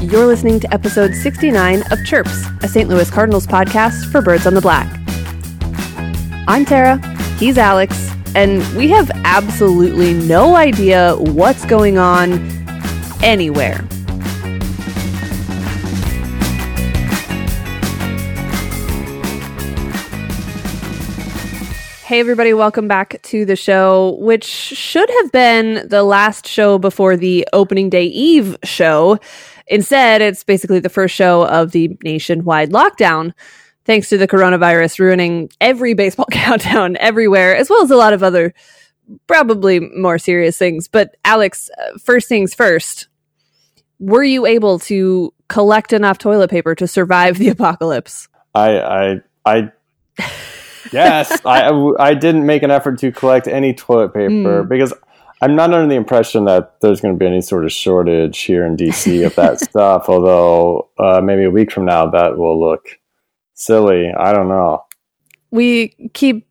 You're listening to episode 69 of Chirps, a St. Louis Cardinals podcast for Birds on the Black. I'm Tara, he's Alex, and we have absolutely no idea what's going on anywhere. Hey, everybody, welcome back to the show, which should have been the last show before the opening day eve show. Instead, it's basically the first show of the nationwide lockdown, thanks to the coronavirus ruining every baseball countdown everywhere, as well as a lot of other, probably more serious things. But, Alex, uh, first things first, were you able to collect enough toilet paper to survive the apocalypse? I, I, I yes, I I didn't make an effort to collect any toilet paper mm. because I'm not under the impression that there's going to be any sort of shortage here in DC of that stuff. Although uh, maybe a week from now that will look silly. I don't know. We keep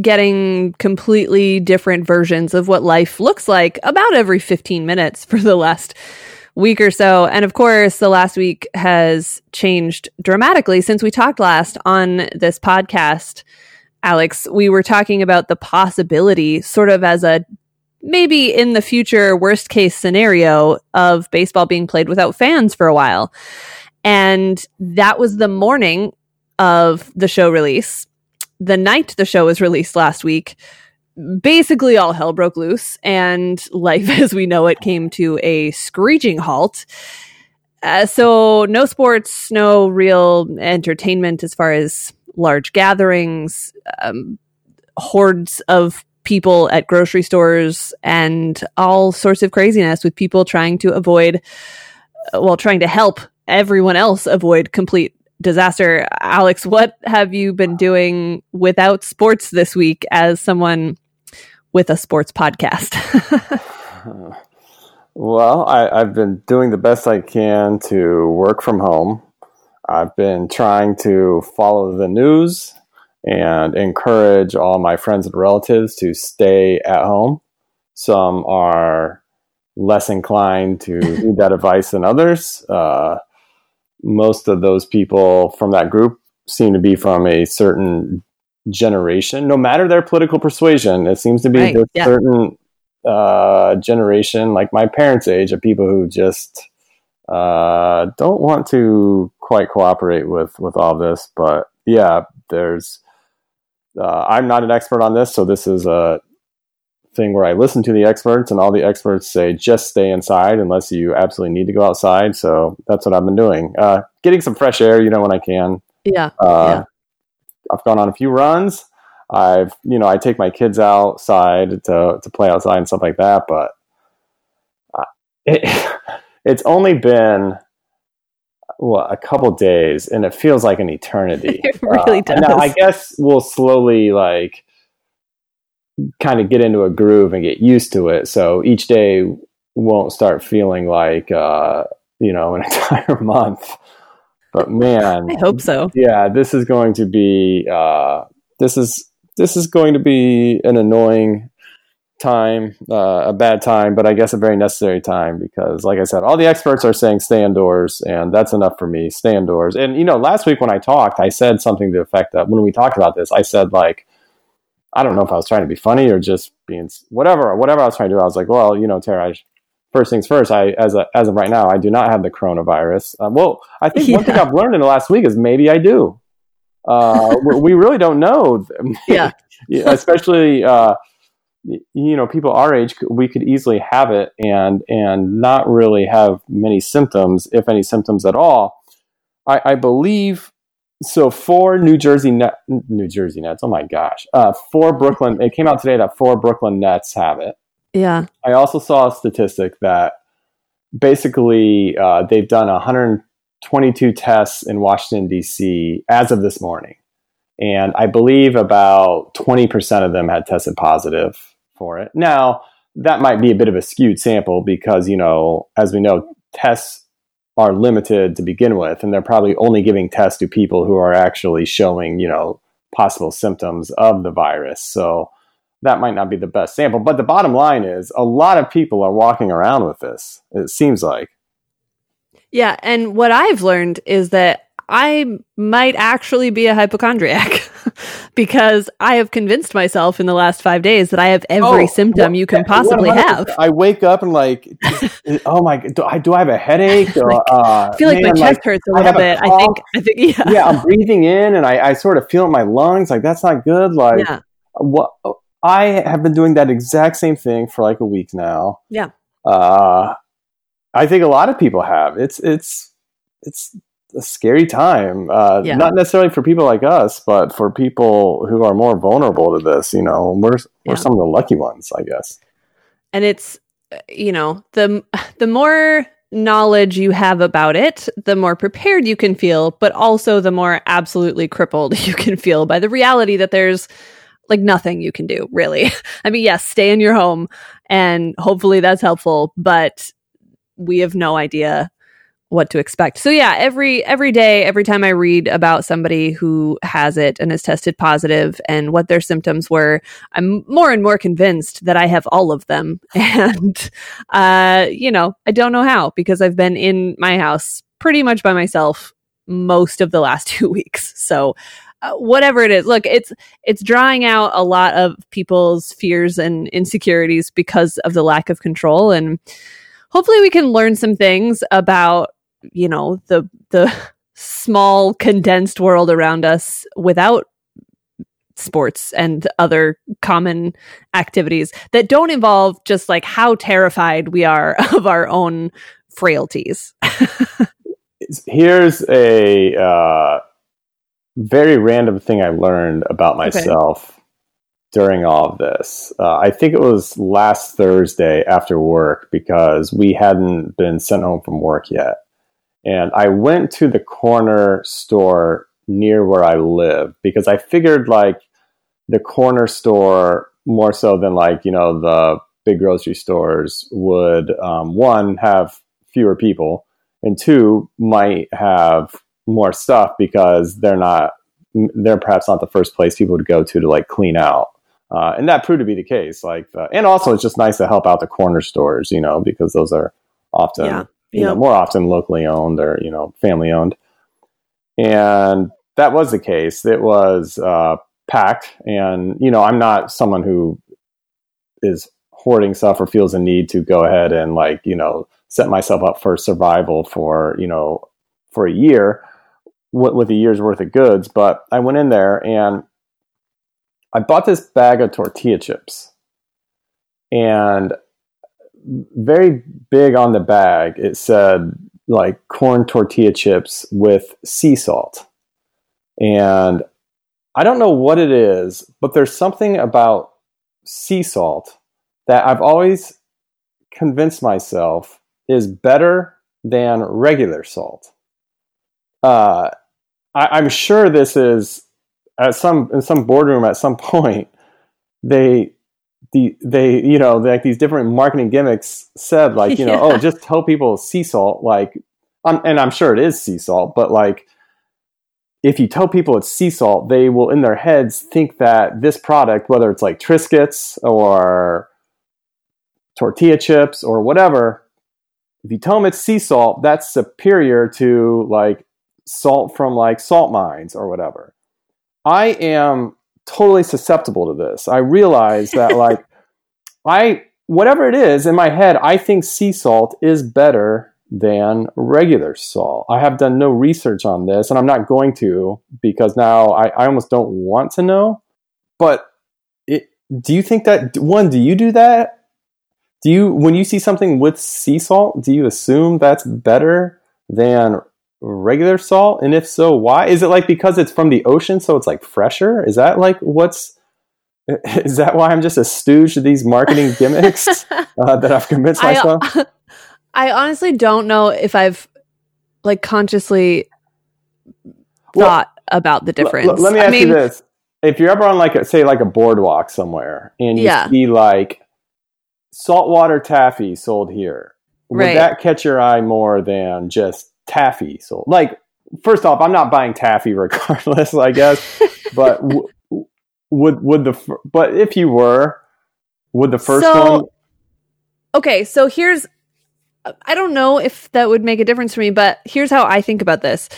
getting completely different versions of what life looks like about every 15 minutes for the last week or so. And of course, the last week has changed dramatically since we talked last on this podcast. Alex, we were talking about the possibility, sort of as a maybe in the future worst case scenario of baseball being played without fans for a while. And that was the morning of the show release. The night the show was released last week, basically all hell broke loose and life as we know it came to a screeching halt. Uh, so no sports, no real entertainment as far as large gatherings, um, hordes of people at grocery stores, and all sorts of craziness with people trying to avoid, well, trying to help everyone else avoid complete disaster. Alex, what have you been doing without sports this week as someone with a sports podcast? well, I, have been doing the best I can to work from home. I've been trying to follow the news and encourage all my friends and relatives to stay at home. Some are less inclined to heed that advice than others. Uh, most of those people from that group seem to be from a certain generation, no matter their political persuasion. It seems to be right, a yeah. certain uh, generation, like my parents' age, of people who just uh, don't want to quite cooperate with with all this. But yeah, there's. Uh, I'm not an expert on this, so this is a thing where I listen to the experts, and all the experts say just stay inside unless you absolutely need to go outside. So that's what I've been doing. Uh, getting some fresh air, you know, when I can. Yeah. Uh, yeah. I've gone on a few runs. I've you know I take my kids outside to to play outside and stuff like that, but uh, it, it's only been well, a couple days, and it feels like an eternity. it really uh, does. Now, I guess we'll slowly like kind of get into a groove and get used to it. So each day won't start feeling like uh, you know an entire month. But man, I hope so. Yeah, this is going to be uh, this is this is going to be an annoying time, uh, a bad time, but I guess a very necessary time because, like I said, all the experts are saying stay indoors, and that's enough for me. Stay indoors. And you know, last week when I talked, I said something to the effect that when we talked about this, I said like, I don't know if I was trying to be funny or just being whatever, whatever I was trying to do. I was like, well, you know, Tara, I, first things first, I as a, as of right now, I do not have the coronavirus. Uh, well, I think yeah. one thing I've learned in the last week is maybe I do. Uh, we really don't know. Yeah, especially uh, you know people our age, we could easily have it and and not really have many symptoms, if any symptoms at all. I, I believe so. Four New Jersey net, New Jersey Nets. Oh my gosh, uh, four Brooklyn. It came out today that four Brooklyn Nets have it. Yeah. I also saw a statistic that basically uh, they've done 122 tests in Washington, D.C. as of this morning. And I believe about 20% of them had tested positive for it. Now, that might be a bit of a skewed sample because, you know, as we know, tests are limited to begin with, and they're probably only giving tests to people who are actually showing, you know, possible symptoms of the virus. So, that might not be the best sample. But the bottom line is a lot of people are walking around with this, it seems like. Yeah, and what I've learned is that I might actually be a hypochondriac because I have convinced myself in the last five days that I have every oh, symptom you can possibly have. I wake up and like, oh my, do I do I have a headache? Or, like, uh, I feel like man, my chest like, hurts a little bit. I think, I think, yeah, yeah. I'm breathing in and I, I sort of feel in my lungs. Like that's not good. Like, yeah. what? I have been doing that exact same thing for like a week now. Yeah. Uh, I think a lot of people have. It's it's it's a scary time. Uh, yeah. Not necessarily for people like us, but for people who are more vulnerable to this. You know, we're we're yeah. some of the lucky ones, I guess. And it's you know the the more knowledge you have about it, the more prepared you can feel, but also the more absolutely crippled you can feel by the reality that there's like nothing you can do, really. I mean, yes, stay in your home and hopefully that's helpful, but we have no idea what to expect. So yeah, every every day, every time I read about somebody who has it and is tested positive and what their symptoms were, I'm more and more convinced that I have all of them. And uh, you know, I don't know how because I've been in my house pretty much by myself most of the last 2 weeks. So uh, whatever it is look it's it's drawing out a lot of people's fears and insecurities because of the lack of control and hopefully we can learn some things about you know the the small condensed world around us without sports and other common activities that don't involve just like how terrified we are of our own frailties. Here's a uh, very random thing I learned about myself okay. during all of this. Uh, I think it was last Thursday after work because we hadn't been sent home from work yet. And I went to the corner store near where I live because I figured like the corner store more so than like, you know, the big grocery stores would, um, one, have fewer people, and two, might have more stuff because they're not, they're perhaps not the first place people would go to to like clean out. Uh, and that proved to be the case. Like, uh, and also it's just nice to help out the corner stores, you know, because those are often yeah you know, more often locally owned or, you know, family owned. And that was the case. It was uh, packed. And, you know, I'm not someone who is hoarding stuff or feels a need to go ahead and, like, you know, set myself up for survival for, you know, for a year with, with a year's worth of goods. But I went in there and I bought this bag of tortilla chips. And very big on the bag. It said like corn tortilla chips with sea salt. And I don't know what it is, but there's something about sea salt that I've always convinced myself is better than regular salt. Uh, I, am sure this is at some in some boardroom at some point they the they you know like these different marketing gimmicks said like you know yeah. oh just tell people sea salt like um, and I'm sure it is sea salt but like if you tell people it's sea salt they will in their heads think that this product whether it's like Triscuits or tortilla chips or whatever if you tell them it's sea salt that's superior to like salt from like salt mines or whatever I am totally susceptible to this. I realize that like I whatever it is in my head, I think sea salt is better than regular salt. I have done no research on this and I'm not going to because now I, I almost don't want to know. But it, do you think that one, do you do that? Do you when you see something with sea salt, do you assume that's better than regular salt? And if so, why? Is it like because it's from the ocean, so it's like fresher? Is that like what's is that why I'm just a stooge to these marketing gimmicks uh, that I've convinced myself? I, I, honestly don't know if I've like consciously well, thought about the difference. L- let me ask I mean, you this: If you're ever on like a, say like a boardwalk somewhere and you yeah. see like saltwater taffy sold here, would right. that catch your eye more than just taffy So, Like, first off, I'm not buying taffy regardless, I guess. but w- would would the but if you were, would the first so, one? Okay, so here's I don't know if that would make a difference for me, but here's how I think about this.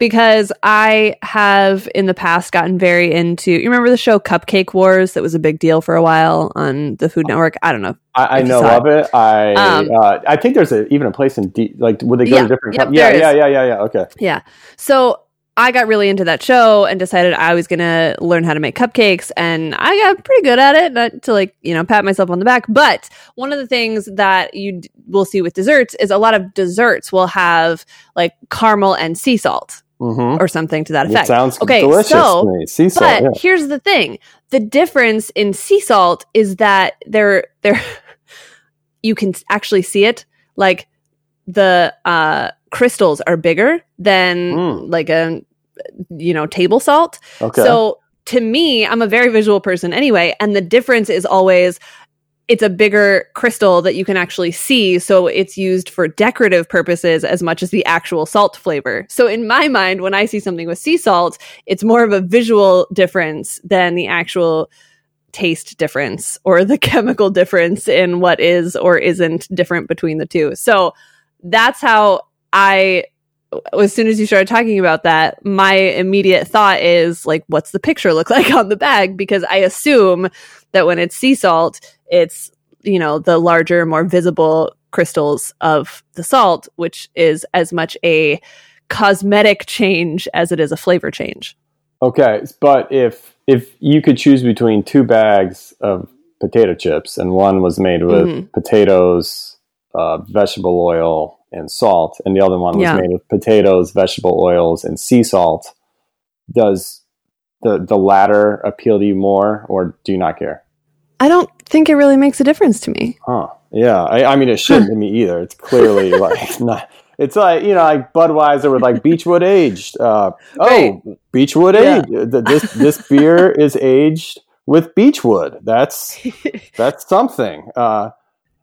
Because I have in the past gotten very into. You remember the show Cupcake Wars that was a big deal for a while on the Food Network. I don't know. I, I know of it. I Um, uh, I think there's a, even a place in D, like would they go Yeah, to different? yep, com- yeah, yeah, yeah, yeah, yeah. Okay. Yeah. So I got really into that show and decided I was going to learn how to make cupcakes. And I got pretty good at it, not to like, you know, pat myself on the back. But one of the things that you d- will see with desserts is a lot of desserts will have like caramel and sea salt Mm-hmm. or something to that effect. It sounds Okay, delicious so-. Sea salt. But yeah. here's the thing: the difference in sea salt is that they're they're you can actually see it. Like the uh, crystals are bigger than Mm. like a you know table salt. Okay. So to me, I'm a very visual person anyway, and the difference is always it's a bigger crystal that you can actually see, so it's used for decorative purposes as much as the actual salt flavor. So in my mind, when I see something with sea salt, it's more of a visual difference than the actual taste difference or the chemical difference in what is or isn't different between the two. So that's how I as soon as you started talking about that, my immediate thought is like, what's the picture look like on the bag? Because I assume that when it's sea salt, it's, you know, the larger, more visible crystals of the salt, which is as much a cosmetic change as it is a flavor change. Okay, but if if you could choose between two bags of potato chips and one was made with Mhm. potatoes, uh, vegetable oil, and salt, and the other one was Yeah. made with potatoes, vegetable oils, and sea salt, does the the latter appeal to you more, or do you not care? I don't think it really makes a difference to me. Huh? Yeah, I, I mean it shouldn't to me either. It's clearly like not. It's like you know, like Budweiser with like Beechwood aged. Uh, Right. Oh, Beechwood Yeah. aged. This this beer is aged with Beechwood. That's that's something. Uh,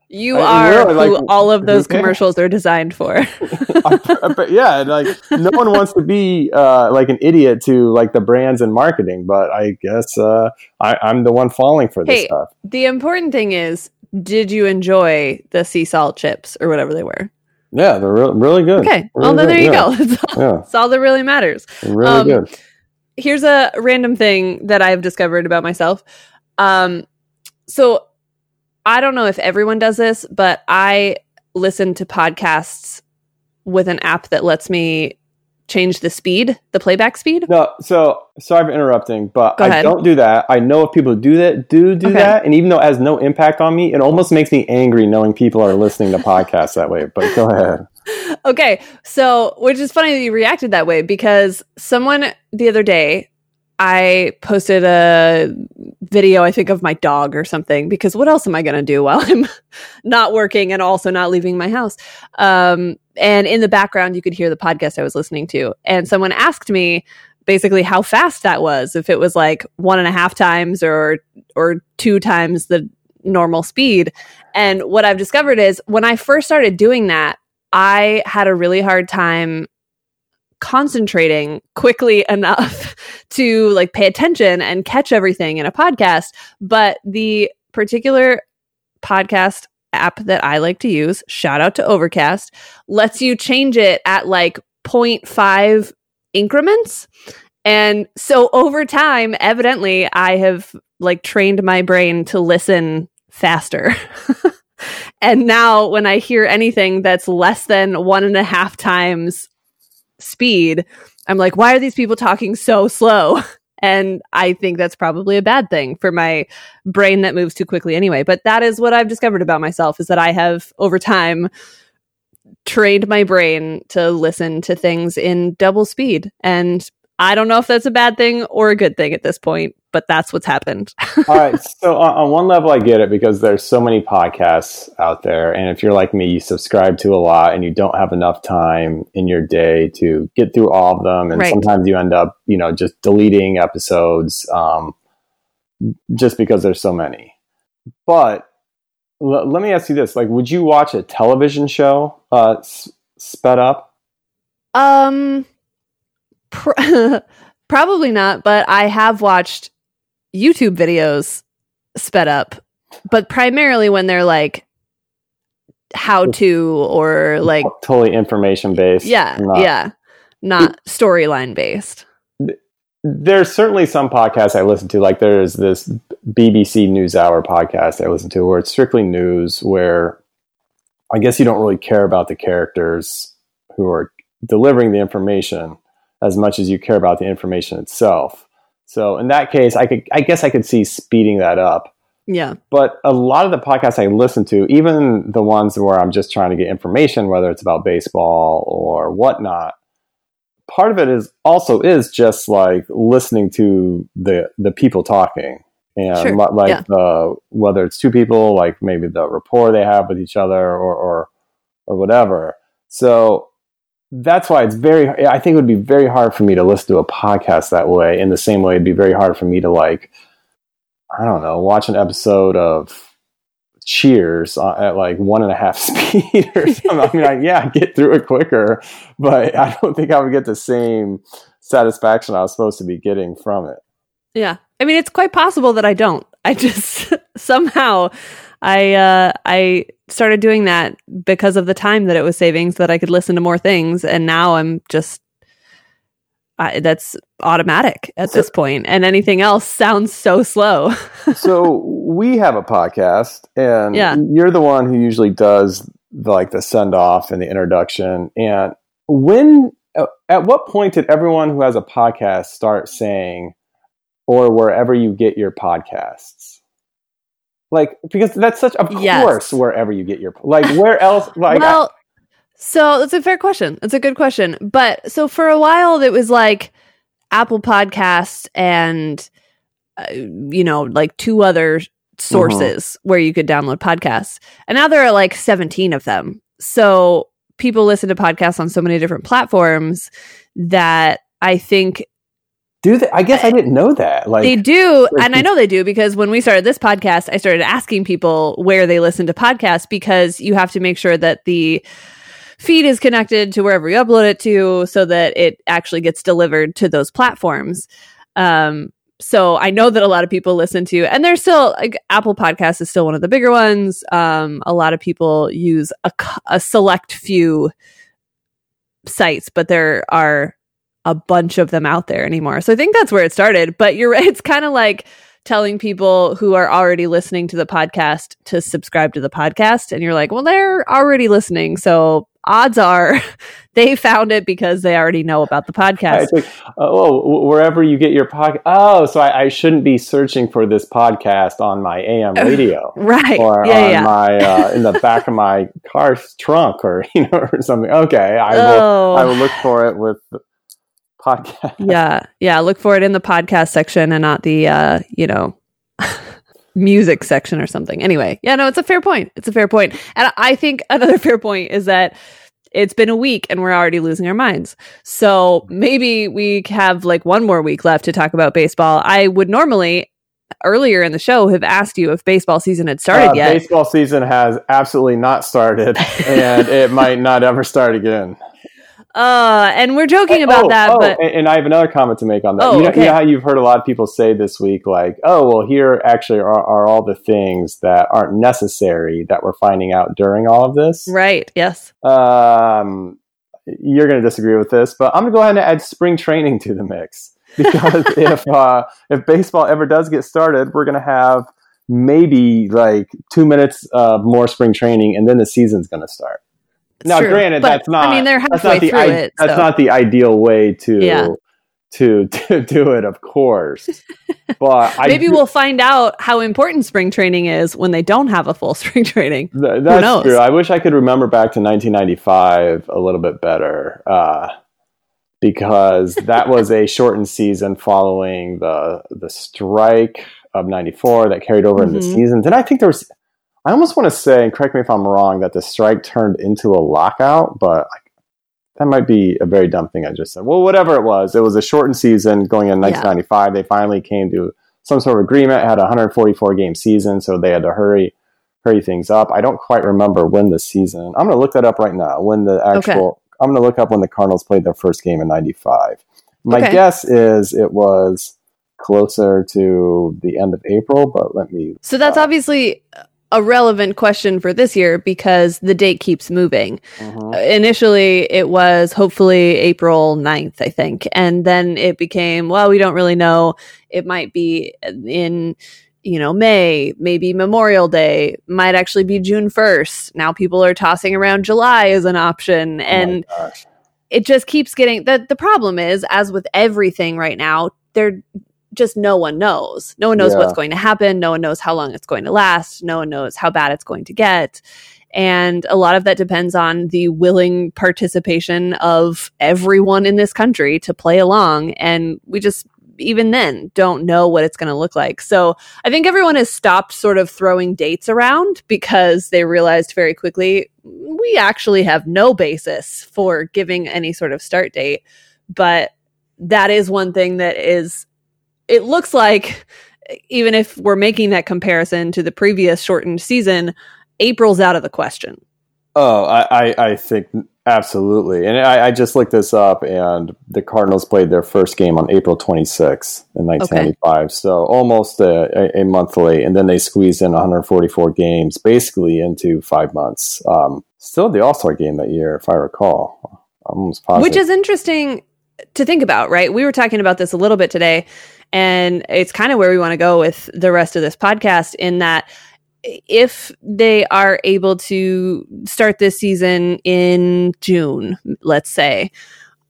You I- are really like- who all of those commercials are designed for. yeah, like no one wants to be uh, like an idiot to like the brands and marketing, but I guess uh, I, I'm the one falling for this Hey, stuff. the important thing is, did you enjoy the sea salt chips or whatever they were? Yeah, they're re- really good. Okay, well Really then there you yeah. go. That's all, Yeah, that's all that really matters. they're really Um, good. Here's a random thing that I've discovered about myself. Um, so I don't know if everyone does this, but I listen to podcasts with an app that lets me change the speed, the playback speed. No, so sorry for interrupting, but I don't do that. I know if people do that, do do Okay. that, and even though it has no impact on me, it almost makes me angry knowing people are listening to podcasts that way. But go ahead. Okay, so which is funny that you reacted that way because someone the other day I posted a video, I think, of my dog or something. Because what else am I going to do while I'm not working and also not leaving my house? Um, and in the background, you could hear the podcast I was listening to. And someone asked me basically how fast that was, if it was like one and a half times or or two times the normal speed. And what I've discovered is when I first started doing that, I had a really hard time concentrating quickly enough to like pay attention and catch everything in a podcast. But the particular podcast app that I like to use, shout out to Overcast, lets you change it at like 0.5 increments. And so over time, evidently, I have like trained my brain to listen faster. and now when I hear anything that's less than one and a half times speed, I'm like, why are these people talking so slow? And I think that's probably a bad thing for my brain that moves too quickly anyway. But that is what I've discovered about myself is that I have over time trained my brain to listen to things in double speed. And I don't know if that's a bad thing or a good thing at this point, but that's what's happened. All right. So on, on one level, I get it because there's so many podcasts out there, and if you're like me, you subscribe to a lot, and you don't have enough time in your day to get through all of them, and Right. sometimes you end up, you know, just deleting episodes um, just because there's so many. But l- let me ask you this: like, would you watch a television show uh, s- sped up? Um, pr- probably not, but I have watched YouTube videos sped up, but primarily when they're like how to or like totally information based. yeah, not- yeah, not storyline based. there's certainly some podcasts I listen to. Like there's this BBC NewsHour podcast I listen to where it's strictly news, where I guess you don't really care about the characters who are delivering the information as much as you care about the information itself. So in that case, I could, I guess, I could see speeding that up. Yeah, But a lot of the podcasts I listen to, even the ones where I'm just trying to get information, whether it's about baseball or whatnot, part of it is also is just like listening to the the people talking and Sure, like yeah. the whether it's two people, like maybe the rapport they have with each other or or or whatever. So that's why it's very. I think it would be very hard for me to listen to a podcast that way. In the same way, it'd be very hard for me to like I don't know, watch an episode of Cheers at like one and a half speed or something. I mean, I, yeah, I get through it quicker, but I don't think I would get the same satisfaction I was supposed to be getting from it. yeah. I mean, it's quite possible that I don't. I just somehow I uh, I started doing that because of the time that it was saving, so that I could listen to more things, and now I'm just. I, that's automatic at So- this point, and anything else sounds so slow. so we have a podcast, and Yeah. you're the one who usually does the, like the send off and the introduction. And when, uh, at what point did everyone who has a podcast start saying, or wherever you get your podcasts? Like, because that's such, of Yes. course, wherever you get your, like, where else? Like, well, so that's a fair question. That's a good question. But so for a while, it was like Apple Podcasts and, uh, you know, like two other sources where you could download podcasts. And now there are like 17 of them. So people listen to podcasts on so many different platforms that I think do they? I guess I didn't know that. Like, they do and i know they do because when we started this podcast i started asking people where they listen to podcasts because you have to make sure that the feed is connected to wherever you upload it to so that it actually gets delivered to those platforms um so i know that a lot of people listen to and there's still like apple podcast is still one of the bigger ones um a lot of people use a select few sites but there are a bunch of them out there anymore. So I think that's where it started. But you're right. It's kind of like telling people who are already listening to the podcast to subscribe to the podcast. And you're like, well, they're already listening. So odds are they found it because they already know about the podcast. Like, oh, wherever you get your podcast. Oh, so I, I shouldn't be searching for this podcast on my AM radio Right. or yeah. on Yeah. my uh, in the back of my car's trunk or you know or something. Okay, I will. oh. I will look for it with the podcast. yeah. Yeah. Look for it in the podcast section and not the, uh, you know, music section or something. Anyway, yeah, no, it's a fair point. It's a fair point. And I think another fair point is that it's been a week and we're already losing our minds. So maybe we have like one more week left to talk about baseball. I would normally earlier in the show have asked you if baseball season had started Uh, yet. Baseball season has absolutely not started, and it might not ever start again. Uh, and we're joking about Oh, that, oh, but and, and I have another comment to make on that. Oh, you, know, okay. you know how you've heard a lot of people say this week, like, "Oh, well, here actually are, are all the things that aren't necessary that we're finding out during all of this." right. Yes. Um, you're going to disagree with this, but I'm going to go ahead and add spring training to the mix because if uh, if baseball ever does get started, we're going to have maybe like two minutes of more spring training, and then the season's going to start. Now, true. granted, But, that's not. I mean, they're that's halfway not the through i- it. That's so. not the ideal way to Yeah. to to do it, of course. But Maybe do- we'll find out how important spring training is when they don't have a full spring training. Th- that's knows? true. I wish I could remember back to 1995 a little bit better, uh, because that was a shortened season following the the strike of '94 that carried over into the season. Then I think there was. I almost want to say, and correct me if I'm wrong, that the strike turned into a lockout, but that might be a very dumb thing I just said. Well, whatever it was, it was a shortened season going in Yeah. 1995. They finally came to some sort of agreement. Had a 144 game season, so they had to hurry hurry things up. I don't quite remember when the season. I'm going to look that up right now. When the actual. I'm going to look up when the Cardinals played their first game in '95. My Okay. guess is it was closer to the end of April, but let me. So that's uh, obviously a relevant question for this year because the date keeps moving. Uh, initially, it was hopefully April 9th, I think. And then it became, well, we don't really know. It might be in, you know, May, maybe Memorial Day, might actually be June 1st. Now people are tossing around July as an option. And gosh. it just keeps getting the the problem is as with everything right now there just no one knows. No one knows Yeah. what's going to happen. No one knows how long it's going to last. No one knows how bad it's going to get. And a lot of that depends on the willing participation of everyone in this country to play along. And we just even then don't know what it's going to look like. So i think everyone has stopped sort of throwing dates around because they realized very quickly we actually have no basis for giving any sort of start date. But that is one thing that is it looks like even if we're making that comparison to the previous shortened season april's out of the question Oh, I, I, I think absolutely. And I, I just looked this up, and the Cardinals played their first game on April 26th in 1995. So almost a, a, a month late. And then they squeezed in 144 games basically into five months. Um, still the All Star game that year, if I recall. Almost positive. which is interesting to think about right we were talking about this a little bit today and it's kind of where we want to go with the rest of this podcast in that if they are able to start this season in June, let's say,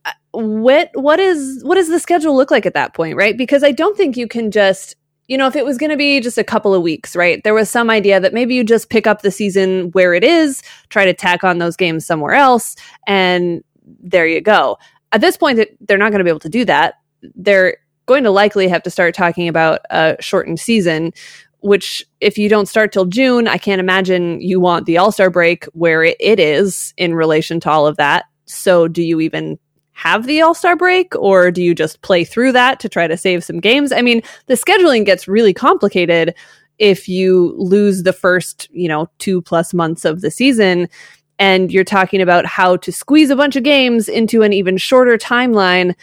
uh, what what is what does the schedule look like at that point, right? Because I don't think you can just you know, if it was going to be just a couple of weeks, right? There was some idea that maybe you just pick up the season where it is, try to tack on those games somewhere else, and there you go. At this point, they're not going to be able to do that. They're going to likely have to start talking about a shortened season, which if you don't start till June, I can't imagine you want the All Star break where it, it is in relation to all of that. So, do you even have the All Star break, or do you just play through that to try to save some games? I mean, the scheduling gets really complicated if you lose the first, you know, two plus months of the season and you're talking about how to squeeze a bunch of games into an even shorter timeline.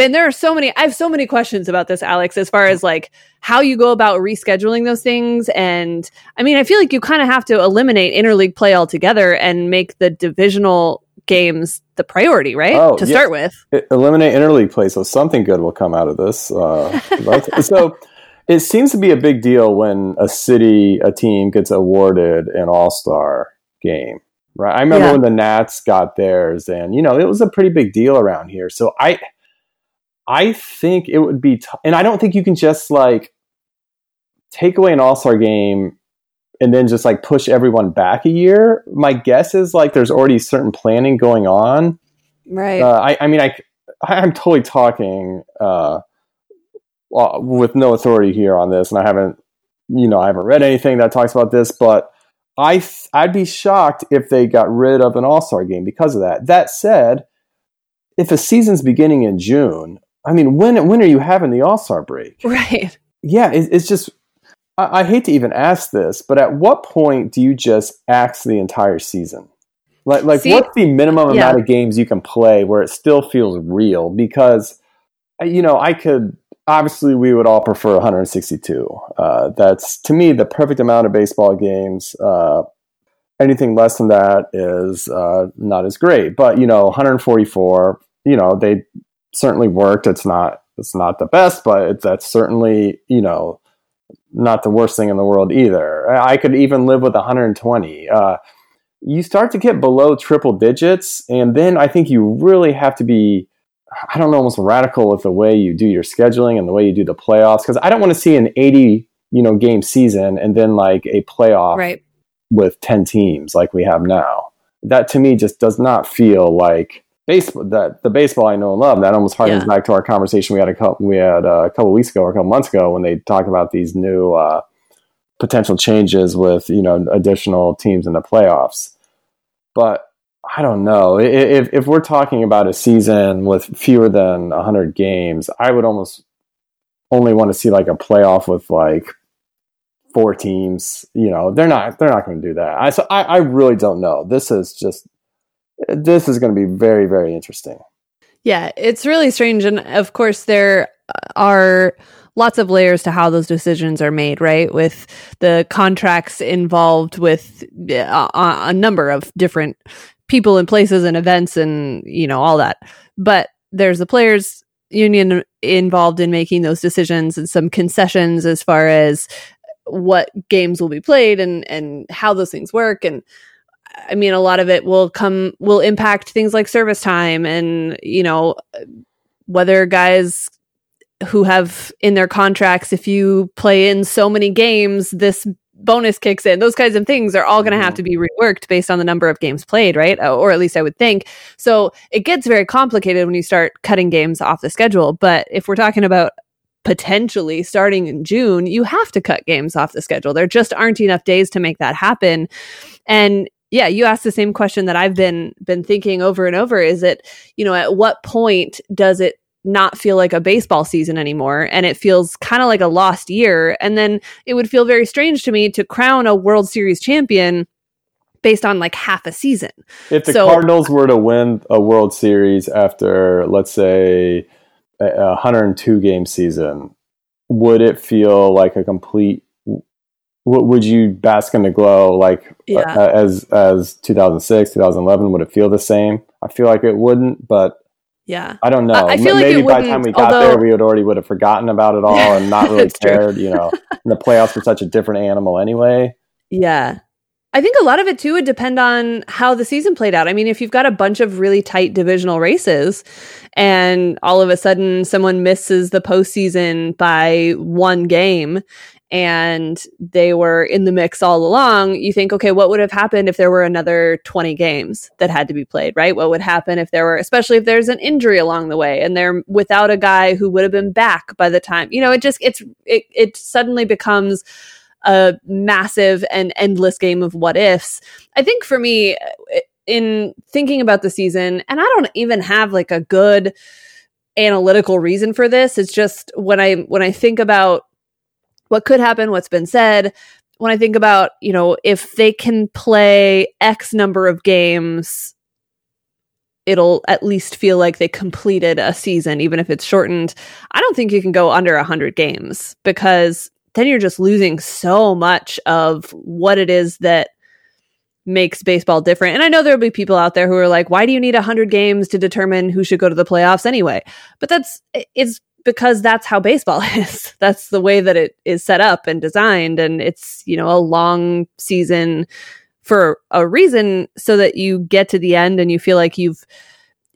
Man, there are so many. I have so many questions about this, Alex, as far as like how you go about rescheduling those things. And I mean, I feel like you kind of have to eliminate interleague play altogether and make the divisional games the priority, right? Oh, to start with. E- eliminate interleague play, so something good will come out of this. Uh, so it seems to be a big deal when a city, a team gets awarded an All Star game, right? I remember Yeah. when the Nats got theirs, and you know it was a pretty big deal around here. So I, I think it would be, t- and I don't think you can just like take away an All Star game. And then just like push everyone back a year. My guess is like there's already certain planning going on Right. uh, I, I mean, I, I'm totally talking uh, with no authority here on this, and I haven't, you know, I haven't read anything that talks about this, but I, th- I'd be shocked if they got rid of an All Star game because of that. That said, if a season's beginning in June, I mean, when when are you having the All Star break? right. Yeah, it, it's just. I, I hate to even ask this, but at what point do you just axe the entire season? Like, like See, what's the minimum yeah. amount of games you can play where it still feels real? Because, uh, you know, I could obviously we would all prefer 162. Uh, that's to me the perfect amount of baseball games. Uh, anything less than that is uh, not as great. But you know, 144. You know, they certainly worked. It's not it's not the best, but it's, that's certainly you know not the worst thing in the world either. I could even live with 120. Uh, you start to get below triple digits, and then I think you really have to be, I don't know, almost radical with the way you do your scheduling and the way you do the playoffs. Because I don't want to see an 80 you know game season and then like a playoff Right. with 10 teams like we have now. That to me just does not feel like baseball. That the baseball I know and love. That almost harkens Yeah. back to our conversation we had a couple we had uh, a couple weeks ago or a couple months ago when they talked about these new uh, potential changes with you know additional teams in the playoffs. But I don't know if if we're talking about a season with fewer than 100 games, I would almost only want to see like a playoff with like four teams. You know, they're not they're not going to do that. I so I, I really don't know. This is just this is going to be very very interesting. Yeah, it's really strange. And of course, there are lots of layers to how those decisions are made, right? With the contracts involved with uh, a, a number of different people and places and events and, you know, all that. But there's the players union involved in making those decisions and some concessions as far as what games will be played and and how those things work and I mean, a lot of it will come will impact things like service time and you know whether guys who have in their contracts if you play in so many games this bonus kicks in those kinds of things are all going to have mm-hmm. to be reworked based on the number of games played right or at least i would think so it gets very complicated when you start cutting games off the schedule but if we're talking about potentially starting in June, you have to cut games off the schedule. There just aren't enough days to make that happen. And yeah, you asked the same question that I've been been thinking over and over. Is it, you know, at what point does it not feel like a baseball season anymore and it feels kind of like a lost year and then it would feel very strange to me to crown a world series champion based on like half a season if the so, cardinals were to win a world series after let's say a 102 game season would it feel like a complete would you bask in the glow like yeah. uh, as as 2006 2011 would it feel the same? I feel like it wouldn't but yeah. I don't know. I, I feel maybe like by the time we got although... there we would already would have forgotten about it all and not really cared you know. The playoffs were such a different animal anyway. Yeah. I think a lot of it too would depend on how the season played out. I mean, if you've got a bunch of really tight divisional races and all of a sudden someone misses the postseason by one game and they were in the mix all along, you think, okay, what would have happened if there were another 20 games that had to be played, right? What would happen if there were, especially if there's an injury along the way and they're without a guy who would have been back by the time, you know, it just, it's, it, it suddenly becomes, a massive and endless game of what ifs. I think for me, in thinking about the season, and I don't even have like a good analytical reason for this. It's just when I when I think about what could happen, what's been said, when I think about, you know, if they can play X number of games, it'll at least feel like they completed a season, even if it's shortened. I don't think you can go under 100 games because then you're just losing so much of what it is that makes baseball different. And I know there'll be people out there who are like, why do you need 100 games to determine who should go to the playoffs anyway? But that's it's because that's how baseball is. that's the way that it is set up and designed and it's, you know, a long season for a reason so that you get to the end and you feel like you've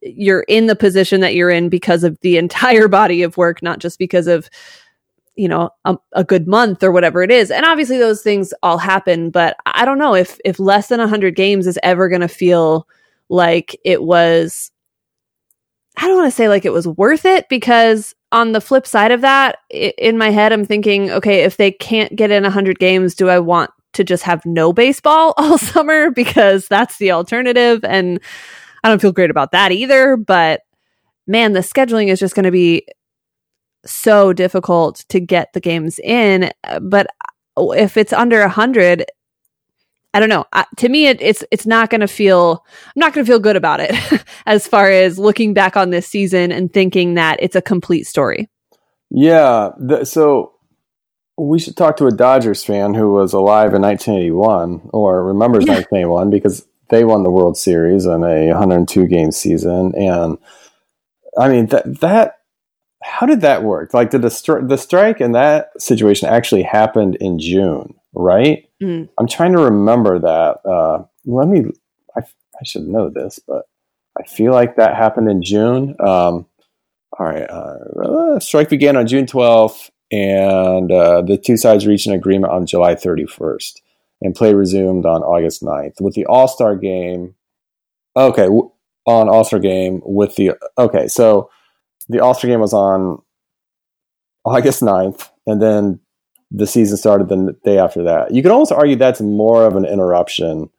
you're in the position that you're in because of the entire body of work, not just because of you know a, a, good month or whatever it is and obviously those things all happen but i don't know if if less than 100 games is ever going to feel like it was i don't want to say like it was worth it because on the flip side of that in my head i'm thinking okay if they can't get in 100 games do i want to just have no baseball all summer because that's the alternative and i don't feel great about that either but man the scheduling is just going to be so difficult to get the games in. Uh, but uh, if it's under a hundred, I don't know. Uh, to me, it, it's it's not going to feel. I'm not going to feel good about it as far as looking back on this season and thinking that it's a complete story. Yeah. So we should talk to a Dodgers fan who was alive in 1981 or remembers yeah. 1981 because they won the World Series in a 102 game season, and I mean that that how did that work? Like, did the, stri- the strike in that situation actually happened in June, right? Mm. I'm trying to remember that. Uh, let me, I, I, should know this, but I feel like that happened in June. Um, all right. Uh, strike began on June 12th, and uh, the two sides reached an agreement on July 31st, and play resumed on August 9th with the All Star game. Okay, w- on All Star game with the okay, so the All Star game was on August 9th, and then the season started the day after that. You could almost argue that's more of an interruption.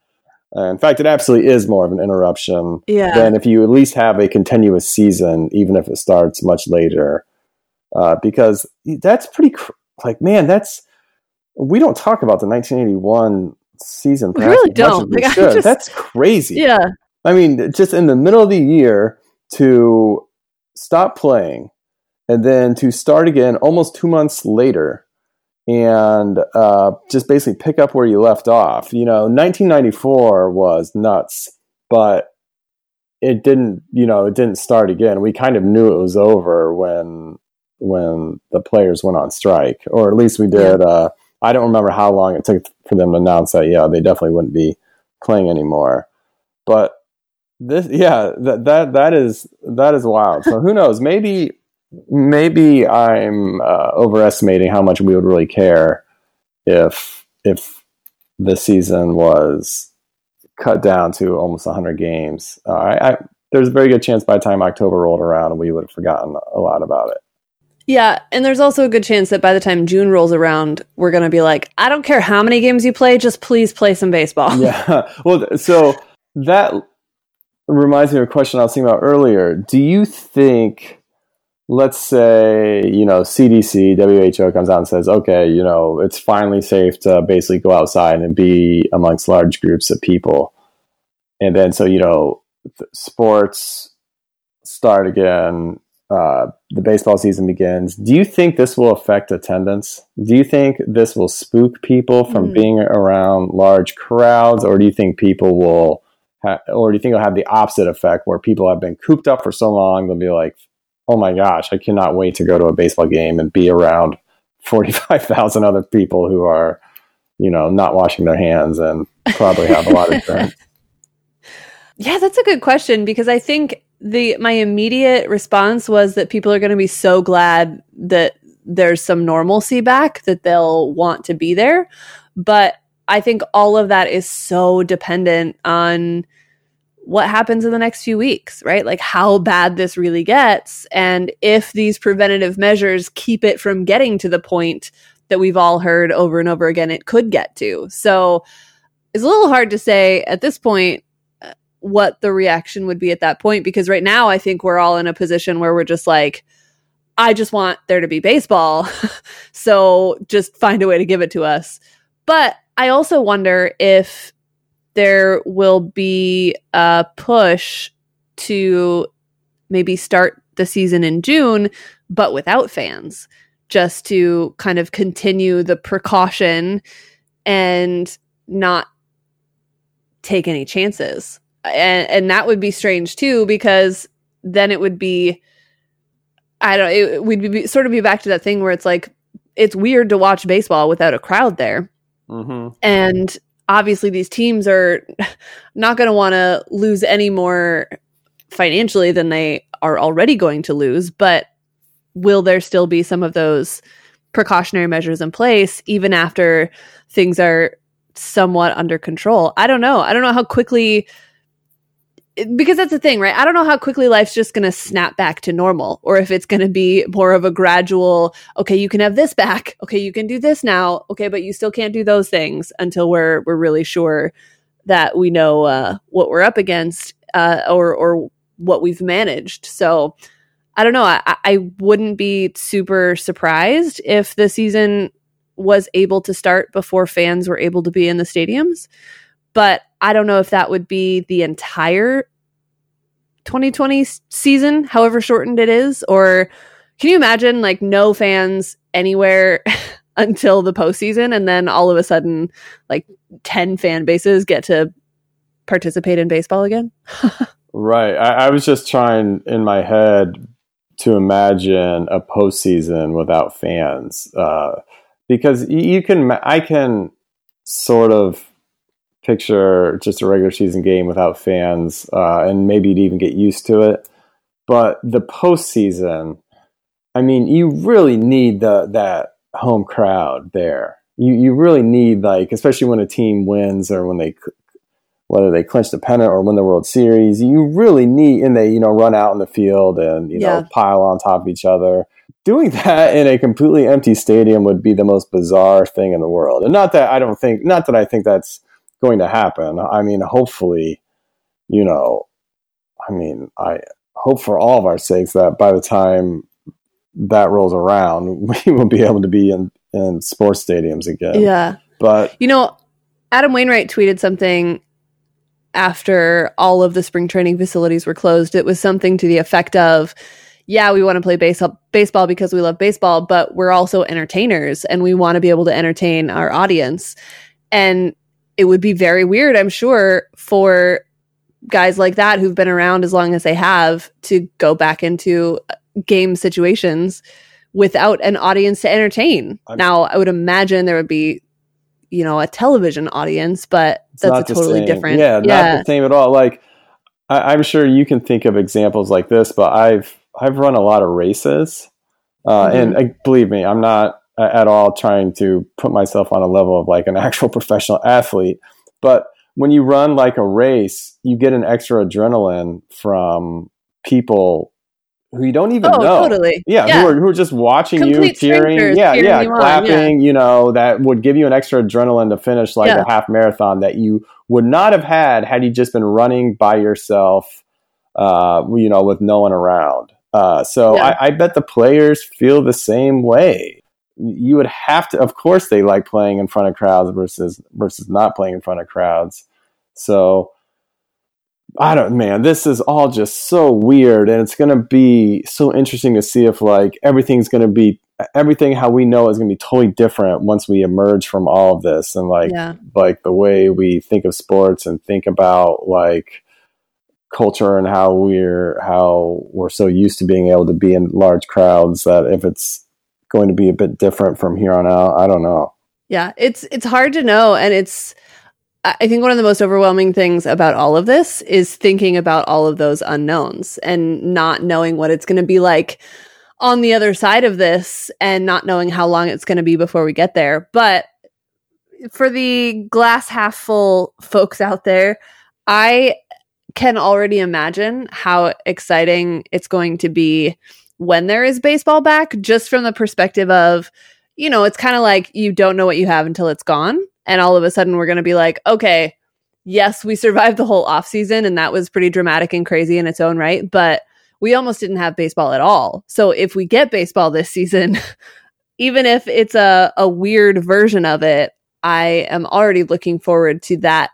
Uh, in fact, it absolutely is more of an interruption yeah. than if you at least have a continuous season, even if it starts much later. Uh, because that's pretty cr- like, man, that's we don't talk about the 1981 season. We really don't. Like, just, that's crazy. Yeah. I mean, just in the middle of the year to stop playing and then to start again almost two months later and uh, just basically pick up where you left off. You know, 1994 was nuts, but it didn't. You know, it didn't start again. We kind of knew it was over when when the players went on strike, or at least we did. Yeah. Uh, I don't remember how long it took for them to announce that. Yeah, they definitely wouldn't be playing anymore. But this, yeah, that that that is that is wild. So who knows? Maybe maybe I'm uh, overestimating how much we would really care if if the season was cut down to almost 100 games. Uh, I, I, there's a very good chance by the time October rolled around, we would have forgotten a lot about it. Yeah, and there's also a good chance that by the time June rolls around, we're going to be like, I don't care how many games you play, just please play some baseball. Yeah. Well, so that reminds me of a question I was thinking about earlier. Do you think let's say you know CDC WHO comes out and says okay you know it's finally safe to basically go outside and be amongst large groups of people. And then so you know sports start again uh, the baseball season begins. Do you think this will affect attendance? Do you think this will spook people from mm. being around large crowds or do you think people will ha- or do you think it'll have the opposite effect where people have been cooped up for so long they'll be like oh my gosh, I cannot wait to go to a baseball game and be around 45,000 other people who are, you know, not washing their hands and probably have a lot of germs. Yeah, that's a good question because I think the my immediate response was that people are going to be so glad that there's some normalcy back that they'll want to be there. But I think all of that is so dependent on what happens in the next few weeks, right? Like how bad this really gets. And if these preventative measures keep it from getting to the point that we've all heard over and over again it could get to. So it's a little hard to say at this point uh, what the reaction would be at that point because right now I think we're all in a position where we're just like, I just want there to be baseball. so just find a way to give it to us. But I also wonder if there will be a push to maybe start the season in June, but without fans, just to kind of continue the precaution and not take any chances. And, and that would be strange too, because then it would be, I don't, it, we'd be sort of be back to that thing where it's like, it's weird to watch baseball without a crowd there. Mm-hmm. And obviously these teams are not going to want to lose any more financially than they are already going to lose but will there still be some of those precautionary measures in place even after things are somewhat under control? I don't know. I don't know how quickly because that's the thing, right? I don't know how quickly life's just going to snap back to normal or if it's going to be more of a gradual, okay, you can have this back. Okay, you can do this now. Okay, but you still can't do those things until we're we're really sure that we know uh, what we're up against uh, or or what we've managed. So, I don't know. I, I wouldn't be super surprised if the season was able to start before fans were able to be in the stadiums but I don't know if that would be the entire 2020 season, however shortened it is. Or can you imagine like no fans anywhere until the postseason and then all of a sudden like 10 fan bases get to participate in baseball again? right. I, I was just trying in my head to imagine a postseason without fans. Uh, because you can, I can sort of picture just a regular season game without fans, uh, and maybe you'd even get used to it. But the postseason, I mean, you really need the that home crowd there. You you really need like, especially when a team wins or when they whether they clinch the pennant or win the World Series, you really need and they you know run out in the field and you yeah. know pile on top of each other. Doing that in a completely empty stadium would be the most bizarre thing in the world. And not that I don't think, not that I think that's going to happen. I mean, hopefully, you know, I mean, I hope for all of our sakes that by the time that rolls around, we will be able to be in, in sports stadiums again. Yeah. But, you know, Adam Wainwright tweeted something after all of the spring training facilities were closed. It was something to the effect of, yeah, we want to play baseball baseball because we love baseball, but we're also entertainers and we want to be able to entertain our audience. And it would be very weird, I'm sure, for guys like that who've been around as long as they have to go back into game situations without an audience to entertain. I'm, now, I would imagine there would be, you know, a television audience, but that's a totally different. Yeah, yeah, not the same at all. Like, I, am sure you can think of examples like this, but I've I've run a lot of races, uh, mm-hmm. and uh, believe me, I'm not at all trying to put myself on a level of like an actual professional athlete, but when you run like a race, you get an extra adrenaline from people who you don't even oh, know. Totally. Yeah, yeah, Who, are, who are just watching Complete you, cheering. Yeah, yeah, clapping. Yeah. You know, that would give you an extra adrenaline to finish like yeah. a half marathon that you would not have had had you just been running by yourself, uh, you know, with no one around. Uh, so. I, I bet the players feel the same way. You would have to, of course, they like playing in front of crowds versus versus not playing in front of crowds. So I don't, man, this is all just so weird. And it's going to be so interesting to see if like everything's going to be, everything how we know is going to be totally different once we emerge from all of this. And like, yeah. like the way we think of sports and think about like culture and how we're, how we're so used to being able to be in large crowds that if it's going to be a bit different from here on out, I don't know. Yeah. It's, it's hard to know. And it's, I think one of the most overwhelming things about all of this is thinking about all of those unknowns and not knowing what it's going to be like on the other side of this and not knowing how long it's going to be before we get there. But for the glass half full folks out there, I can already imagine how exciting it's going to be when there is baseball back, just from the perspective of, you know, it's kind of like you don't know what you have until it's gone and all of a sudden we're going to be like, okay, yes, we survived the whole off season and that was pretty dramatic and crazy in its own right, but we almost didn't have baseball at all. So if we get baseball this season, even if it's a, a weird version of it, I am already looking forward to that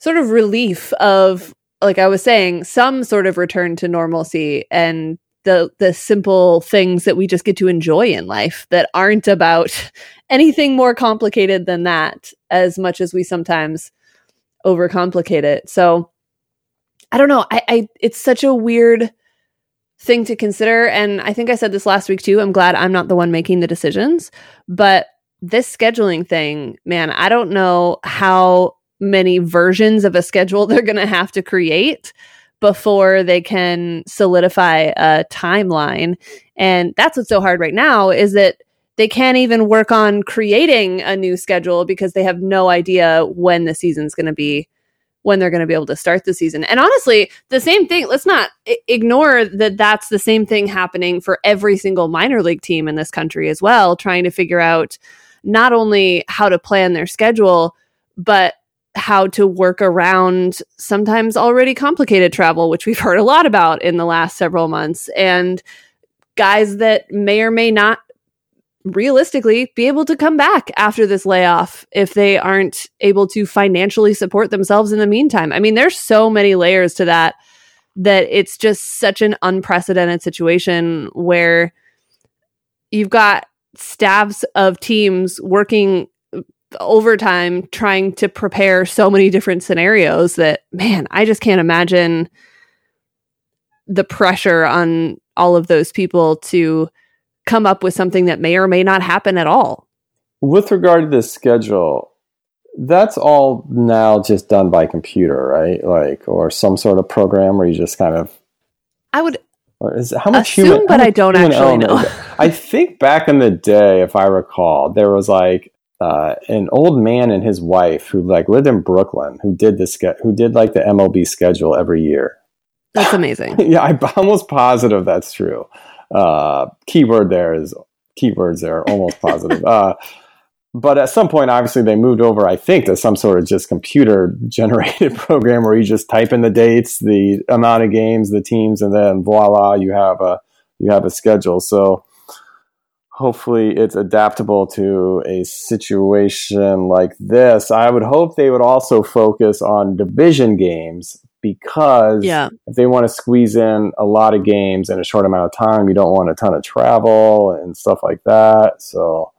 sort of relief of, like I was saying, some sort of return to normalcy and the the simple things that we just get to enjoy in life that aren't about anything more complicated than that as much as we sometimes overcomplicate it. So i don't know. I, I it's such a weird thing to consider. And i think i said this last week too. I'm glad i'm not the one making the decisions. But this scheduling thing man i don't know how many versions of a schedule they're going to have to create before they can solidify a timeline. And that's what's so hard right now is that they can't even work on creating a new schedule because they have no idea when the season's going to be when they're going to be able to start the season. And honestly, the same thing, let's not I- ignore that that's the same thing happening for every single minor league team in this country as well, trying to figure out not only how to plan their schedule, but how to work around sometimes already complicated travel, which we've heard a lot about in the last several months, and guys that may or may not realistically be able to come back after this layoff if they aren't able to financially support themselves in the meantime. I mean, there's so many layers to that that it's just such an unprecedented situation where you've got staffs of teams working overtime trying to prepare so many different scenarios that man i just can't imagine the pressure on all of those people to come up with something that may or may not happen at all. With regard to the schedule that's all now just done by computer right? Like or some sort of program where you just kind of i would or is how much assume, human, but I don't actually know. I think back in the day, if I recall, there was like uh, an old man and his wife who like lived in Brooklyn who did this who did like the MLB schedule every year. That's amazing. yeah, I'm almost positive that's true. Uh, keyword there is keywords there, almost positive. uh, but at some point, obviously, they moved over. I think to some sort of just computer generated program where you just type in the dates, the amount of games, the teams, and then voila, you have a you have a schedule. So hopefully it's adaptable to a situation like this. I would hope they would also focus on division games because Yeah. if they want to squeeze in a lot of games in a short amount of time, you don't want a ton of travel and stuff like that. So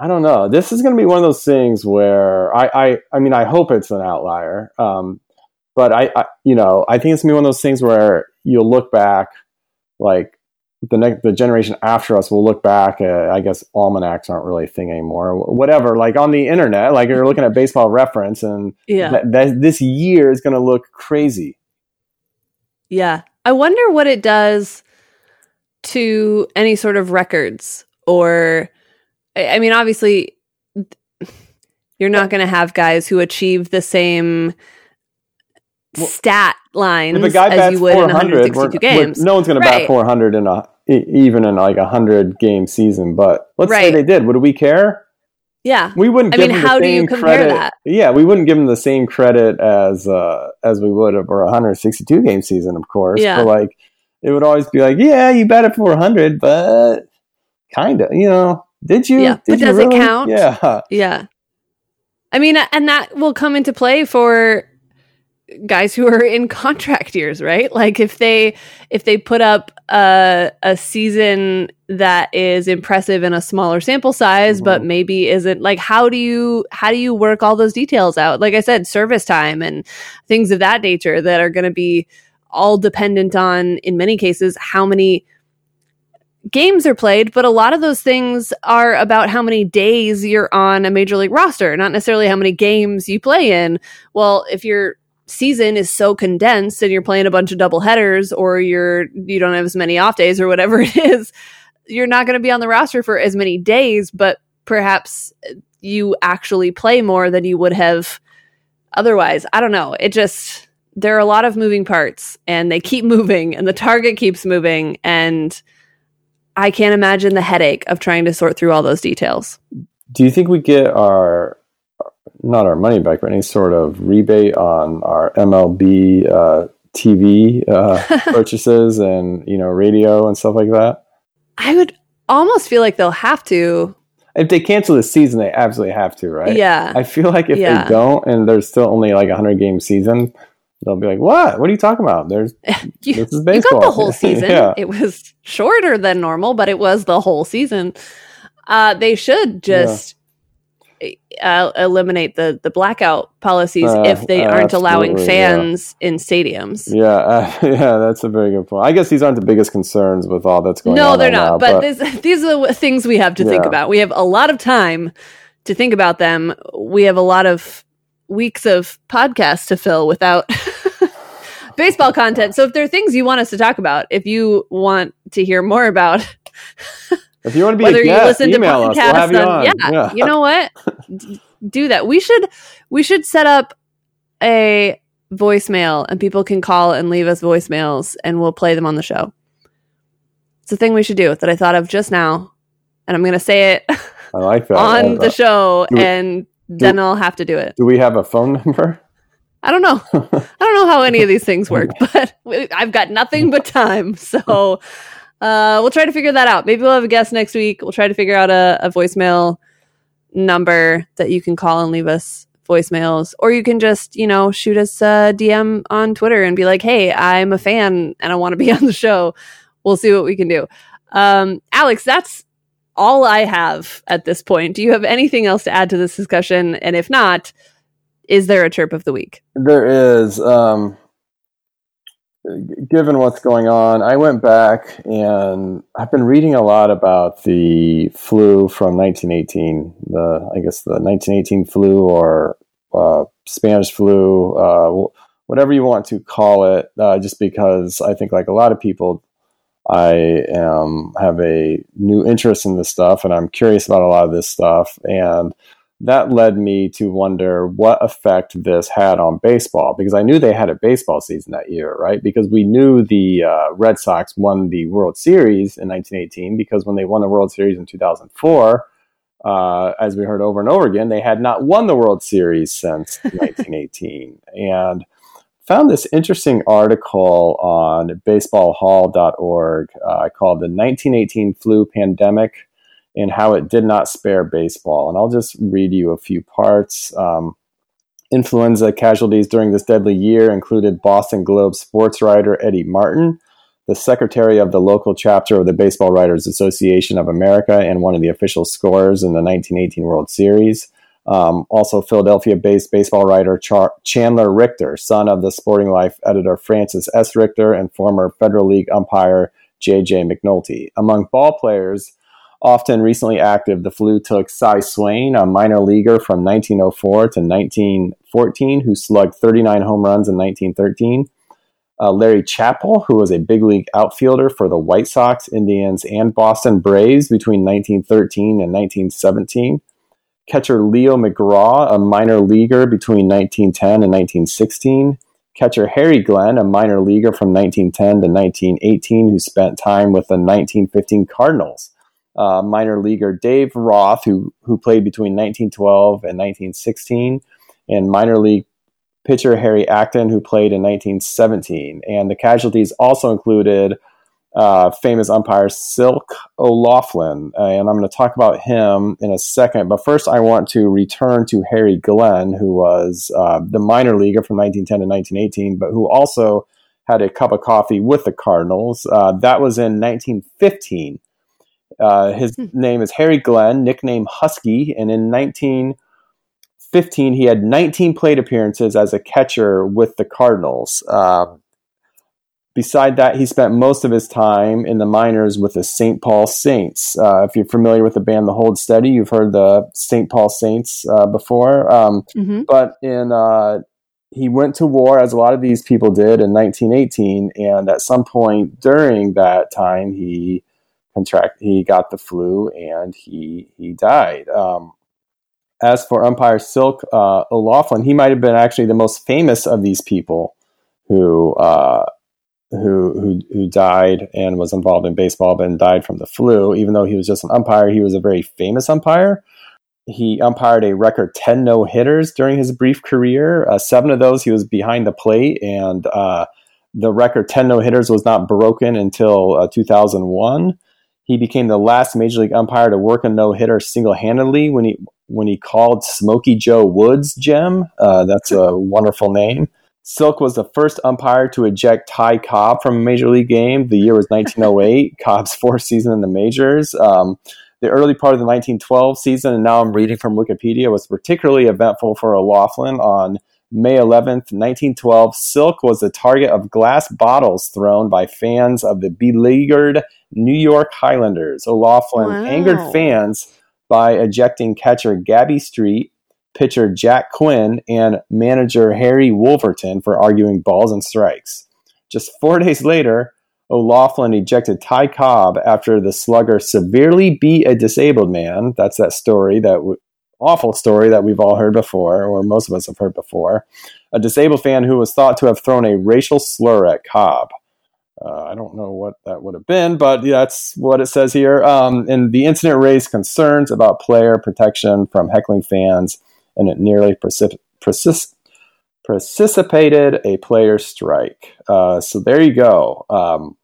I don't know. This is going to be one of those things where I, I, I mean, I hope it's an outlier. Um, but I, I, you know, I think it's gonna be one of those things where you'll look back, like the next, the generation after us will look back. At, I guess almanacs aren't really a thing anymore. Whatever, like on the internet, like you're looking at Baseball Reference, and Yeah. that, that this year is going to look crazy. Yeah. I wonder what it does to any sort of records or I I mean obviously you're not going to have guys who achieve the same Well, stat lines If a guy as bats you would in 400, 162 we're- games. we're- no one's going to Right. bat 400 in a even in like a hundred game season. But let's say they did. Would we care? yeah. We wouldn't. I give mean, them the how do you compare credit. that? Yeah, we wouldn't give them the same credit as uh, as we would for a 162 game season, of course. Yeah. But like, it would always be like, yeah, you bet it 400, but kind of, you know, did you? Yeah, Did but you does it count? Yeah. Yeah. I mean, and that will come into play for guys who are in contract years, right? Like if they if they put up a a season that is impressive in a smaller sample size, but Mhm. maybe isn't like how do you how do you work all those details out? Like I said, service time and things of that nature that are going to be all dependent on in many cases how many games are played, but a lot of those things are about how many days you're on a major league roster, not necessarily how many games you play in. Well, if your season is so condensed and you're playing a bunch of double headers or you're you don't have as many off days or whatever it is, you're not going to be on the roster for as many days, but perhaps you actually play more than you would have otherwise. I don't know. It just there are a lot of moving parts and they keep moving and the target keeps moving and I can't imagine the headache of trying to sort through all those details. Do you think we get our not our money back, but any sort of rebate on our MLB uh, TV uh, purchases and you know radio and stuff like that? I would almost feel like they'll have to. If they cancel the season, they absolutely have to, right? Yeah. I feel like if Yeah. they don't, and there's still only like a hundred game season, they'll be like, "What? What are you talking about? There's you, this is baseball. you got the whole season. yeah. It was shorter than normal, but it was the whole season. Uh, they should just uh, eliminate the the blackout policies Uh, if they aren't allowing absolutely, yeah. fans in stadiums. Yeah, uh, yeah, that's a very good point. I guess these aren't the biggest concerns with all that's going No, on. No, they're right not. now, but this, these are the things we have to think about. We have a lot of time to think about them. We have a lot of weeks of podcasts to fill without baseball content. So if there are things you want us to talk about, if you want to hear more about if you want to be whether a guest, you listen to email us. We'll you on, on. yeah, you know what? Do that. We should we should set up a voicemail and people can call and leave us voicemails and we'll play them on the show. It's a thing we should do that I thought of just now. And I'm going to say it I like that. on Uh, the show do we- and then I'll have to do it. do we have a phone number? I don't know. I don't know how any of these things work, but I've got nothing but time. So uh, we'll try to figure that out. Maybe we'll have a guest next week. We'll try to figure out a, a voicemail number that you can call and leave us voicemails. Or you can just, you know, shoot us a DM on Twitter and be like, hey, I'm a fan and I want to be on the show. We'll see what we can do. Um, Alex, that's all I have at this point. Do you have anything else to add to this discussion? And if not, is there a chirp of the week? There is. Um, given what's going on, I went back and I've been reading a lot about the flu from 1918. The I guess the 1918 flu or uh, Spanish flu, uh, whatever you want to call it. Uh, just because I think, like a lot of people, I um, have a new interest in this stuff, and I'm curious about a lot of this stuff, and that led me to wonder what effect this had on baseball because I knew they had a baseball season that year, right? Because we knew the uh, Red Sox won the World Series in 1918 because when they won the World Series in 2004, uh, as we heard over and over again, they had not won the World Series since 1918. And found this interesting article on baseballhall.org uh, called The 1918 Flu Pandemic and how it did not spare baseball. And I'll just read you a few parts. Um, Influenza casualties during this deadly year included Boston Globe sports writer Eddie Martin, the secretary of the local chapter of the Baseball Writers Association of America, and one of the official scorers in the 1918 World Series. Um, also, Philadelphia based baseball writer Char- Chandler Richter, son of the Sporting Life editor Francis S. Richter and former Federal League umpire J.J. McNulty. Among ball players, often recently active, the flu took Cy Swain, a minor leaguer from 1904 to 1914, who slugged 39 home runs in 1913. Uh, Larry Chappell, who was a big league outfielder for the White Sox, Indians, and Boston Braves between 1913 and 1917. Catcher Leo McGraw, a minor leaguer between 1910 and 1916. Catcher Harry Glenn, a minor leaguer from 1910 to 1918, who spent time with the 1915 Cardinals. Uh, minor leaguer Dave Roth, who, who played between 1912 and 1916. And minor league pitcher Harry Acton, who played in 1917. And the casualties also included uh, famous umpire Silk O'Loughlin. And I'm going to talk about him in a second. But first, I want to return to Harry Glenn, who was uh, the minor leaguer from 1910 to 1918, but who also had a cup of coffee with the Cardinals. Uh, that was in 1915. Uh, his hmm. name is Harry Glenn, nickname Husky. And in 1915 he had 19 plate appearances as a catcher with the Cardinals. Uh, beside that, he spent most of his time in the minors with the St. Paul Saints. Uh, if you're familiar with the band The Hold Steady, you've heard the St. Paul Saints uh, before. Um, mm-hmm. But in uh, he went to war, as a lot of these people did, in 1918, and at some point during that time, he contract he got the flu and he he died. Um, as for umpire Silk uh, O'Loughlin, he might have been actually the most famous of these people who uh, who, who who died and was involved in baseball, but died from the flu. Even though he was just an umpire, he was a very famous umpire. He umpired a record ten no hitters during his brief career. Uh, seven of those he was behind the plate, and uh, the record ten no hitters was not broken until uh, 2001. He became the last major league umpire to work a no hitter single handedly when he when he called Smoky Joe Wood's Gem. Uh, that's a wonderful name. Silk was the first umpire to eject Ty Cobb from a major league game. The year was 1908, Cobb's fourth season in the majors. Um, the early part of the 1912 season, and now I'm reading from Wikipedia, was particularly eventful for O'Loughlin. On May 11th, 1912, Silk was the target of glass bottles thrown by fans of the beleaguered New York Highlanders. O'Loughlin wow. angered fans by ejecting catcher Gabby Street, pitcher Jack Quinn, and manager Harry Wolverton for arguing balls and strikes. Just four days later, O'Loughlin ejected Ty Cobb after the slugger severely beat a disabled man. That's that story, that w- awful story that we've all heard before, or most of us have heard before. A disabled fan who was thought to have thrown a racial slur at Cobb. Uh, I don't know what that would have been, but that's what it says here. Um, and the incident raised concerns about player protection from heckling fans, and it nearly precip- precip- precipitated a player strike. Uh, so there you go. Um,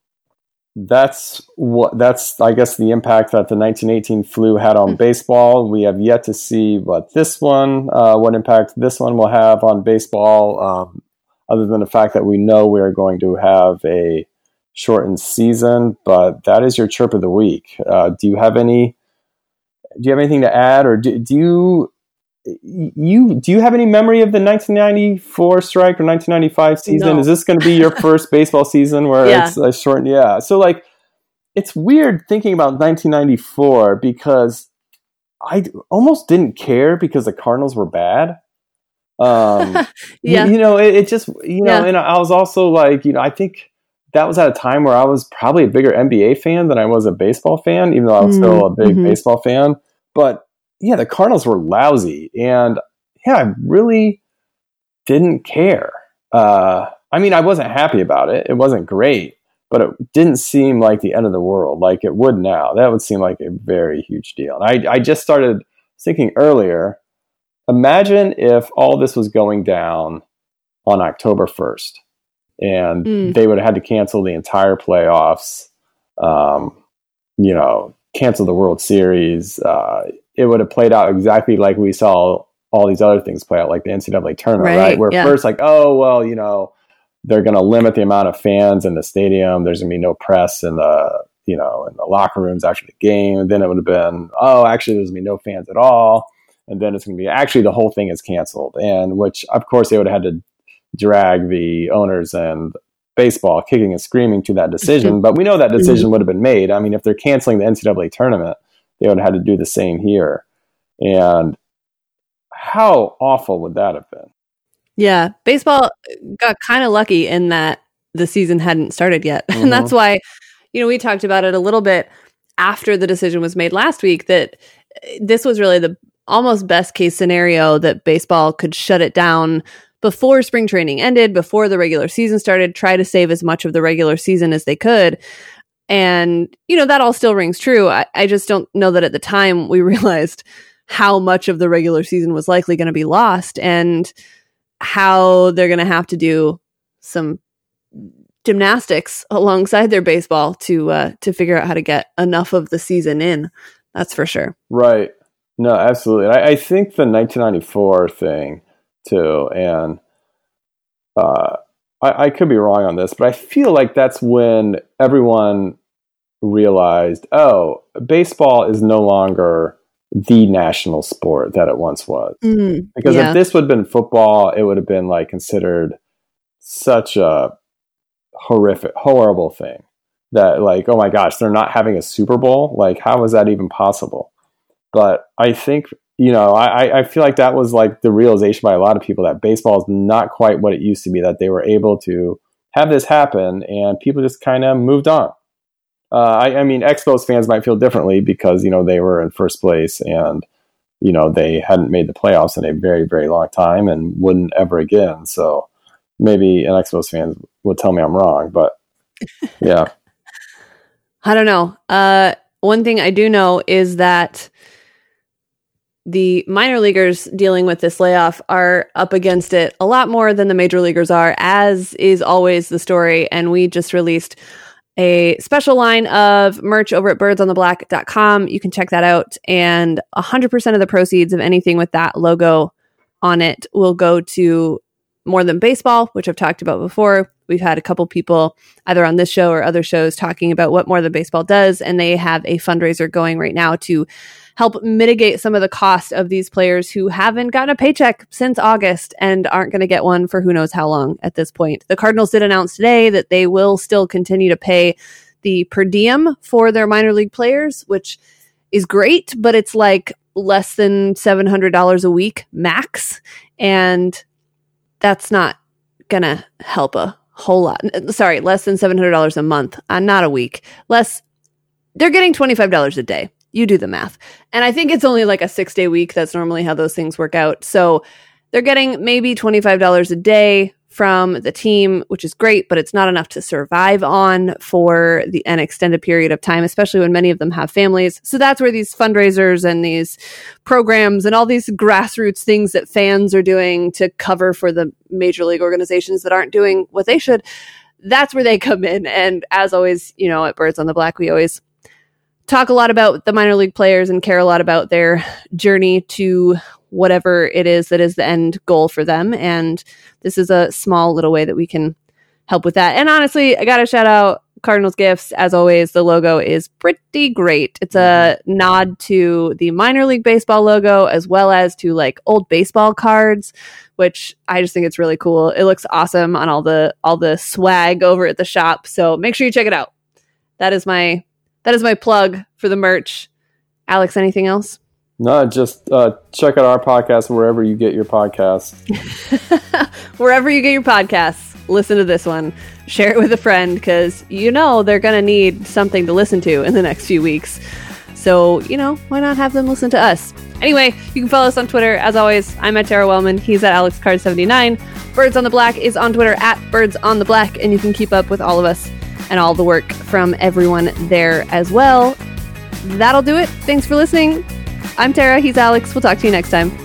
that's what that's I guess the impact that the 1918 flu had on hmm. baseball. We have yet to see what this one, uh, what impact this one will have on baseball. Um, other than the fact that we know we are going to have a shortened season, but that is your chirp of the week. Uh, do you have any? Do you have anything to add, or do, do you you do you have any memory of the 1994 strike or 1995 season? No. Is this going to be your first baseball season where yeah. it's a short? Yeah. So like, it's weird thinking about 1994 because I almost didn't care because the Cardinals were bad. Um, yeah. You, you know, it, it, just you know, yeah. and I was also like, you know, I think that was at a time where I was probably a bigger NBA fan than I was a baseball fan, even though I was mm-hmm. still a big mm-hmm. baseball fan. But yeah, the Cardinals were lousy, and yeah, I really didn't care. Uh, I mean, I wasn't happy about it. It wasn't great, but it didn't seem like the end of the world, like it would now. That would seem like a very huge deal. And I, I just started thinking earlier. Imagine if all this was going down on October first and mm. they would have had to cancel the entire playoffs. Um, you know, cancel the World Series. Uh, it would have played out exactly like we saw all these other things play out, like the NCAA tournament, right? Right, Where yeah. first, like, oh well, you know, they're going to limit the amount of fans in the stadium. There's going to be no press in the you know in the locker rooms after the game. Then it would have been, oh, actually, there's going to be no fans at all. And then it's going to be actually the whole thing is canceled. And which, of course, they would have had to drag the owners and baseball kicking and screaming to that decision. but we know that mm-hmm. decision would have been made. I mean, if they're canceling the NCAA tournament, they would have had to do the same here. And how awful would that have been? Yeah, baseball got kind of lucky in that the season hadn't started yet. Mhm. And that's why, you know, we talked about it a little bit after the decision was made last week that uh, this was really the almost best case scenario that baseball could shut it down before spring training ended, before the regular season started, try to save as much of the regular season as they could. And, you know, that all still rings true. I, I just don't know that at the time we realized how much of the regular season was likely going to be lost and how they're going to have to do some gymnastics alongside their baseball to uh, to figure out how to get enough of the season in. That's for sure. Right. No, absolutely. I, I think the 1994 thing too, and uh, I, I could be wrong on this, but I feel like that's when everyone realized, oh, baseball is no longer the national sport that it once was. Mm, Because yeah. if this would have been football, it would have been like considered such a horrific, horrible thing that like, oh my gosh, they're not having a Super Bowl. Like, how is that even possible? But I think you know, I, I feel like that was like the realization by a lot of people that baseball is not quite what it used to be. That they were able to have this happen, and people just kind of moved on. Uh, I, I mean, Expos fans might feel differently because you know they were in first place and you know they hadn't made the playoffs in a very very long time and wouldn't ever again. So maybe an Expos fan would tell me I'm wrong, but yeah, I don't know. Uh, one thing I do know is that the minor leaguers dealing with this layoff are up against it a lot more than the major leaguers are, as is always the story. And we just released a special line of merch over at birdsontheblack.com. You can check that out. And 100% of the proceeds of anything with that logo on it will go to more than baseball, which I've talked about before. We've had a couple people either on this show or other shows talking about what more than baseball does. And they have a fundraiser going right now to help mitigate some of the cost of these players who haven't gotten a paycheck since August and aren't going to get one for who knows how long at this point. The Cardinals did announce today that they will still continue to pay the per diem for their minor league players, which is great, but it's like less than $700 a week max. And that's not going to help a whole lot. Sorry, less than $700 a month, uh, not a week. Less, they're getting $25 a day. You do the math. And I think it's only like a six day week. That's normally how those things work out. So they're getting maybe $25 a day from the team, which is great, but it's not enough to survive on for the an extended period of time, especially when many of them have families. So that's where these fundraisers and these programs and all these grassroots things that fans are doing to cover for the major league organizations that aren't doing what they should. That's where they come in. And as always, you know, at Birds on the Black, we always talk a lot about the minor league players and care a lot about their journey to whatever it is that is the end goal for them. And this is a small little way that we can help with that. And honestly, I got to shout out Cardinals Gifts. As always, the logo is pretty great. It's a mm-hmm. nod to the minor league baseball logo as well as to like old baseball cards, which I just think it's really cool. It looks awesome on all the all the swag over at the shop. So make sure you check it out. That is my that is my plug for the merch. Alex, anything else? no, just uh, check out our podcast wherever you get your podcasts. Wherever you get your podcasts, listen to this one. Share it with a friend because you know they're going to need something to listen to in the next few weeks. So, you know, why not have them listen to us? Anyway, you can follow us on Twitter. As always, I'm at Tara Wellman. He's at AlexCard79. Birds on the Black is on Twitter at Birds on the Black, and you can keep up with all of us and all the work from everyone there as well. That'll do it. Thanks for listening. I'm Tara. He's Alex. We'll talk to you next time.